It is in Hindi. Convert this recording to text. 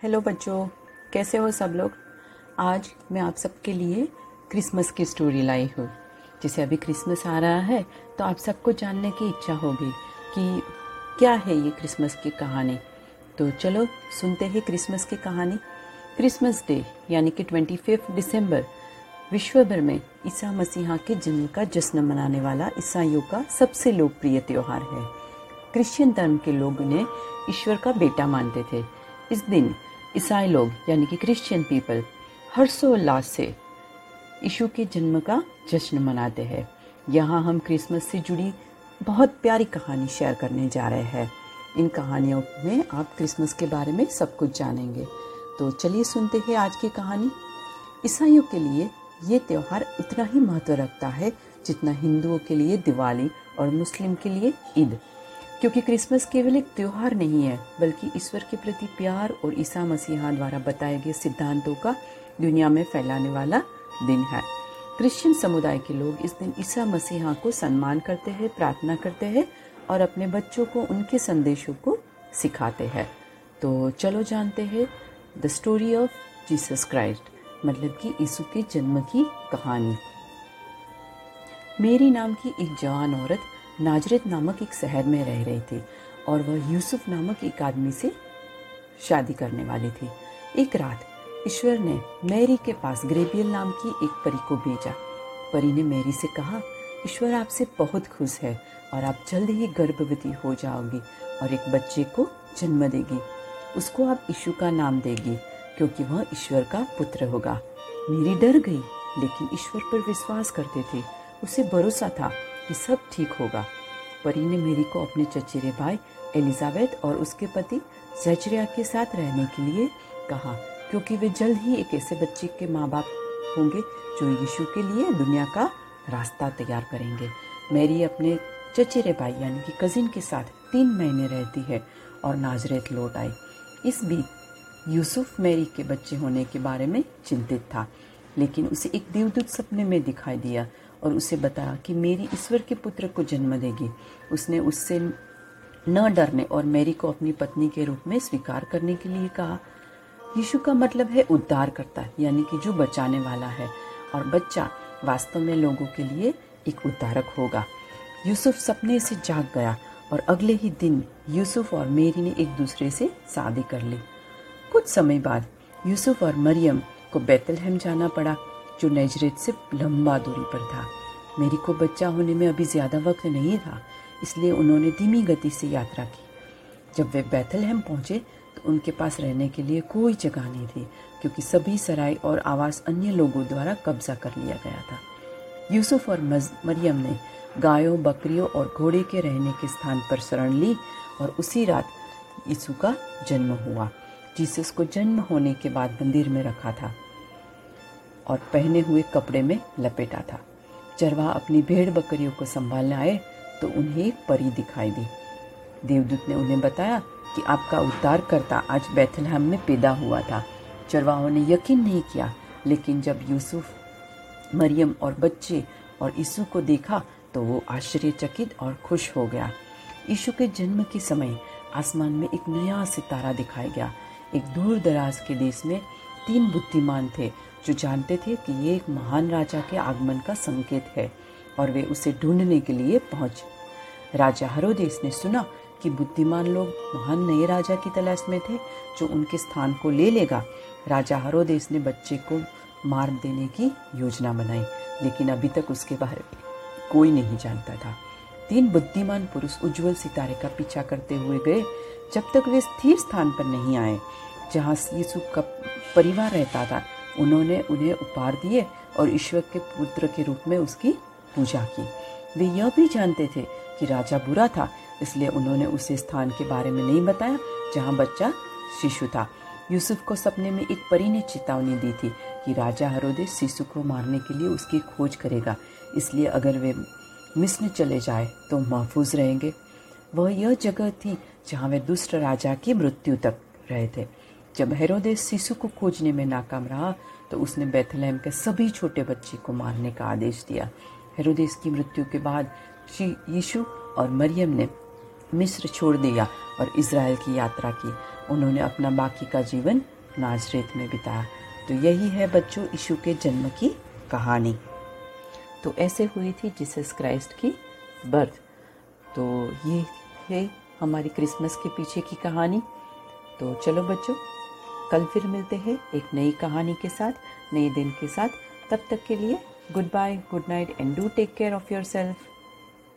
हेलो बच्चों, कैसे हो सब लोग? आज मैं आप सबके लिए क्रिसमस की स्टोरी लाई हूँ। जैसे अभी क्रिसमस आ रहा है तो आप सबको जानने की इच्छा होगी कि क्या है ये क्रिसमस की कहानी। तो चलो सुनते हैं क्रिसमस की कहानी। क्रिसमस डे, यानी कि ट्वेंटी फिफ्थ दिसंबर विश्व भर में ईसा मसीहा के जन्म का जश्न मनाने वाला ईसाइयों का सबसे लोकप्रिय त्योहार है। क्रिश्चियन धर्म के लोग उन्हें ईश्वर का बेटा मानते थे। इस दिन ईसाई लोग, यानी कि क्रिश्चियन पीपल हर्षोल्लास से यीशु के जन्म का जश्न मनाते हैं। यहाँ हम क्रिसमस से जुड़ी बहुत प्यारी कहानी शेयर करने जा रहे हैं। इन कहानियों में आप क्रिसमस के बारे में सब कुछ जानेंगे। तो चलिए सुनते हैं आज की कहानी। ईसाइयों के लिए ये त्यौहार उतना ही महत्व रखता है जितना हिंदुओं के लिए दिवाली और मुस्लिम के लिए ईद। क्योंकि क्रिसमस केवल एक त्योहार नहीं है, बल्कि ईश्वर के प्रति प्यार और ईसा मसीहा द्वारा बताए गए सिद्धांतों का दुनिया में फैलाने वाला दिन है। क्रिश्चियन समुदाय के लोग इस दिन ईसा मसीहा को सम्मान करते हैं, प्रार्थना करते हैं और अपने बच्चों को उनके संदेशों को सिखाते हैं। तो चलो जानते हैं the story of Jesus Christ मतलब कि यीशु के जन्म की कहानी। मेरी नाम की एक जवान औरत नाजरत नामक एक शहर में रह रही थी और वह यूसुफ नामक एक आदमी से शादी करने वाली थी। एक रात ईश्वर ने मैरी के पास ग्रेबियल नाम की एक परी को भेजा। परी ने मैरी से कहा, ईश्वर आपसे बहुत खुश है और आप जल्द ही गर्भवती हो जाओगी और एक बच्चे को जन्म देगी। उसको आप यीशु का नाम देगी, क्योंकि वह ईश्वर का पुत्र होगा। मेरी डर गई, लेकिन ईश्वर पर विश्वास करते थे। उसे भरोसा था कि सब ठीक होगा। परी ने मेरी को अपने चचेरे भाई एलिजाबेथ और उसके पति जचरिया के साथ रहने के लिए कहा, क्योंकि वे जल्द ही एक ऐसे बच्चे के माँ बाप होंगे जो यीशु के लिए दुनिया का रास्ता तैयार करेंगे। मेरी अपने चचेरे भाई यानी कि कजिन के साथ तीन महीने रहती है और नाजरेत लौट आई। इस बीच यूसुफ मेरी के बच्चे होने के बारे में चिंतित था, लेकिन उसे एक देवदूत सपने में दिखाई दिया और उसे बताया कि मेरी ईश्वर के पुत्र को जन्म देगी। उसने उससे न डरने और मेरी को अपनी पत्नी के रूप में स्वीकार करने के लिए कहा। यीशु का मतलब है उद्धार करता, यानी कि जो बचाने वाला है। और बच्चा वास्तव में लोगों के लिए एक उद्धारक होगा। यूसुफ सपने से जाग गया और अगले ही दिन यूसुफ और मेरी ने एक दूसरे से शादी कर ली। कुछ समय बाद यूसुफ और मरियम को बैतलहम जाना पड़ा। जो नजरेत से लंबा दूरी पर था। मेरी को बच्चा होने में अभी ज़्यादा वक्त नहीं था, इसलिए उन्होंने धीमी गति से यात्रा की। जब वे बैतलहम पहुँचे तो उनके पास रहने के लिए कोई जगह नहीं थी, क्योंकि सभी सराय और आवास अन्य लोगों द्वारा कब्जा कर लिया गया था। यूसुफ और मरियम ने गायों, बकरियों और घोड़े के रहने के स्थान पर शरण ली और उसी रात यीशु का जन्म हुआ। जीसस को जन्म होने के बाद मंदिर में रखा था। और पहने हुए कपड़े में लपेटा था। चरवा अपनी भेड़ बकरियों को संभालने आए तो उन्हें एक परी दिखाई दी। देवदूत ने उन्हें बताया कि आपका उद्धार करता आज बैथलहम में पैदा हुआ था। चरवाहों ने यकीन नहीं किया, लेकिन जब यूसुफ, मरियम और बच्चे और यीशु को देखा तो वो आश्चर्यचकित और खुश हो गया। यीशु के जन्म के समय आसमान में एक नया सितारा दिखाया गया। एक दूर दराज के देश में तीन बुद्धिमान थे जो जानते थे कि ये एक महान राजा के आगमन का संकेत है और वे उसे ढूँढने के लिए पहुँच। राजा हरोदेश ने सुना कि बुद्धिमान लोग महान नए राजा की तलाश में थे, जो उनके स्थान को ले लेगा। राजा हरोदेश ने बच्चे को मार देने की योजना बनाई, लेकिन अभी तक उसके बारे में कोई नहीं जानता था। तीन बुद्धिमान पुरुष उज्जवल सितारे का पीछा करते हुए गए, जब तक वे स्थिर स्थान पर नहीं आए, जहाँ यीशु का परिवार रहता था। उन्होंने उन्हें उपहार दिए और ईश्वर के पुत्र के रूप में उसकी पूजा की। वे यह भी जानते थे कि राजा बुरा था, इसलिए उन्होंने उसे स्थान के बारे में नहीं बताया, जहाँ बच्चा शिशु था। यूसुफ को सपने में एक परी ने चेतावनी दी थी कि राजा हरोदे शिशु को मारने के लिए उसकी खोज करेगा, इसलिए अगर वे मिस्र चले जाए तो महफूज रहेंगे। वह यह जगह थी जहाँ वे दुष्ट राजा की मृत्यु तक रहे थे। जब हेरोदेस शिशु को खोजने में नाकाम रहा तो उसने बैथलहम के सभी छोटे बच्चे को मारने का आदेश दिया। हेरोदेस की मृत्यु के बाद श्री यीशु और मरियम ने मिस्र छोड़ दिया और इसराइल की यात्रा की। उन्होंने अपना बाकी का जीवन नाजरेत में बिताया। तो यही है बच्चों यीशु के जन्म की कहानी। तो ऐसे हुई थी जीसस क्राइस्ट की बर्थ। तो ये है हमारी क्रिसमस के पीछे की कहानी। तो चलो बच्चों कल फिर मिलते हैं एक नई कहानी के साथ, नए दिन के साथ। तब तक के लिए goodbye good night and do take care of yourself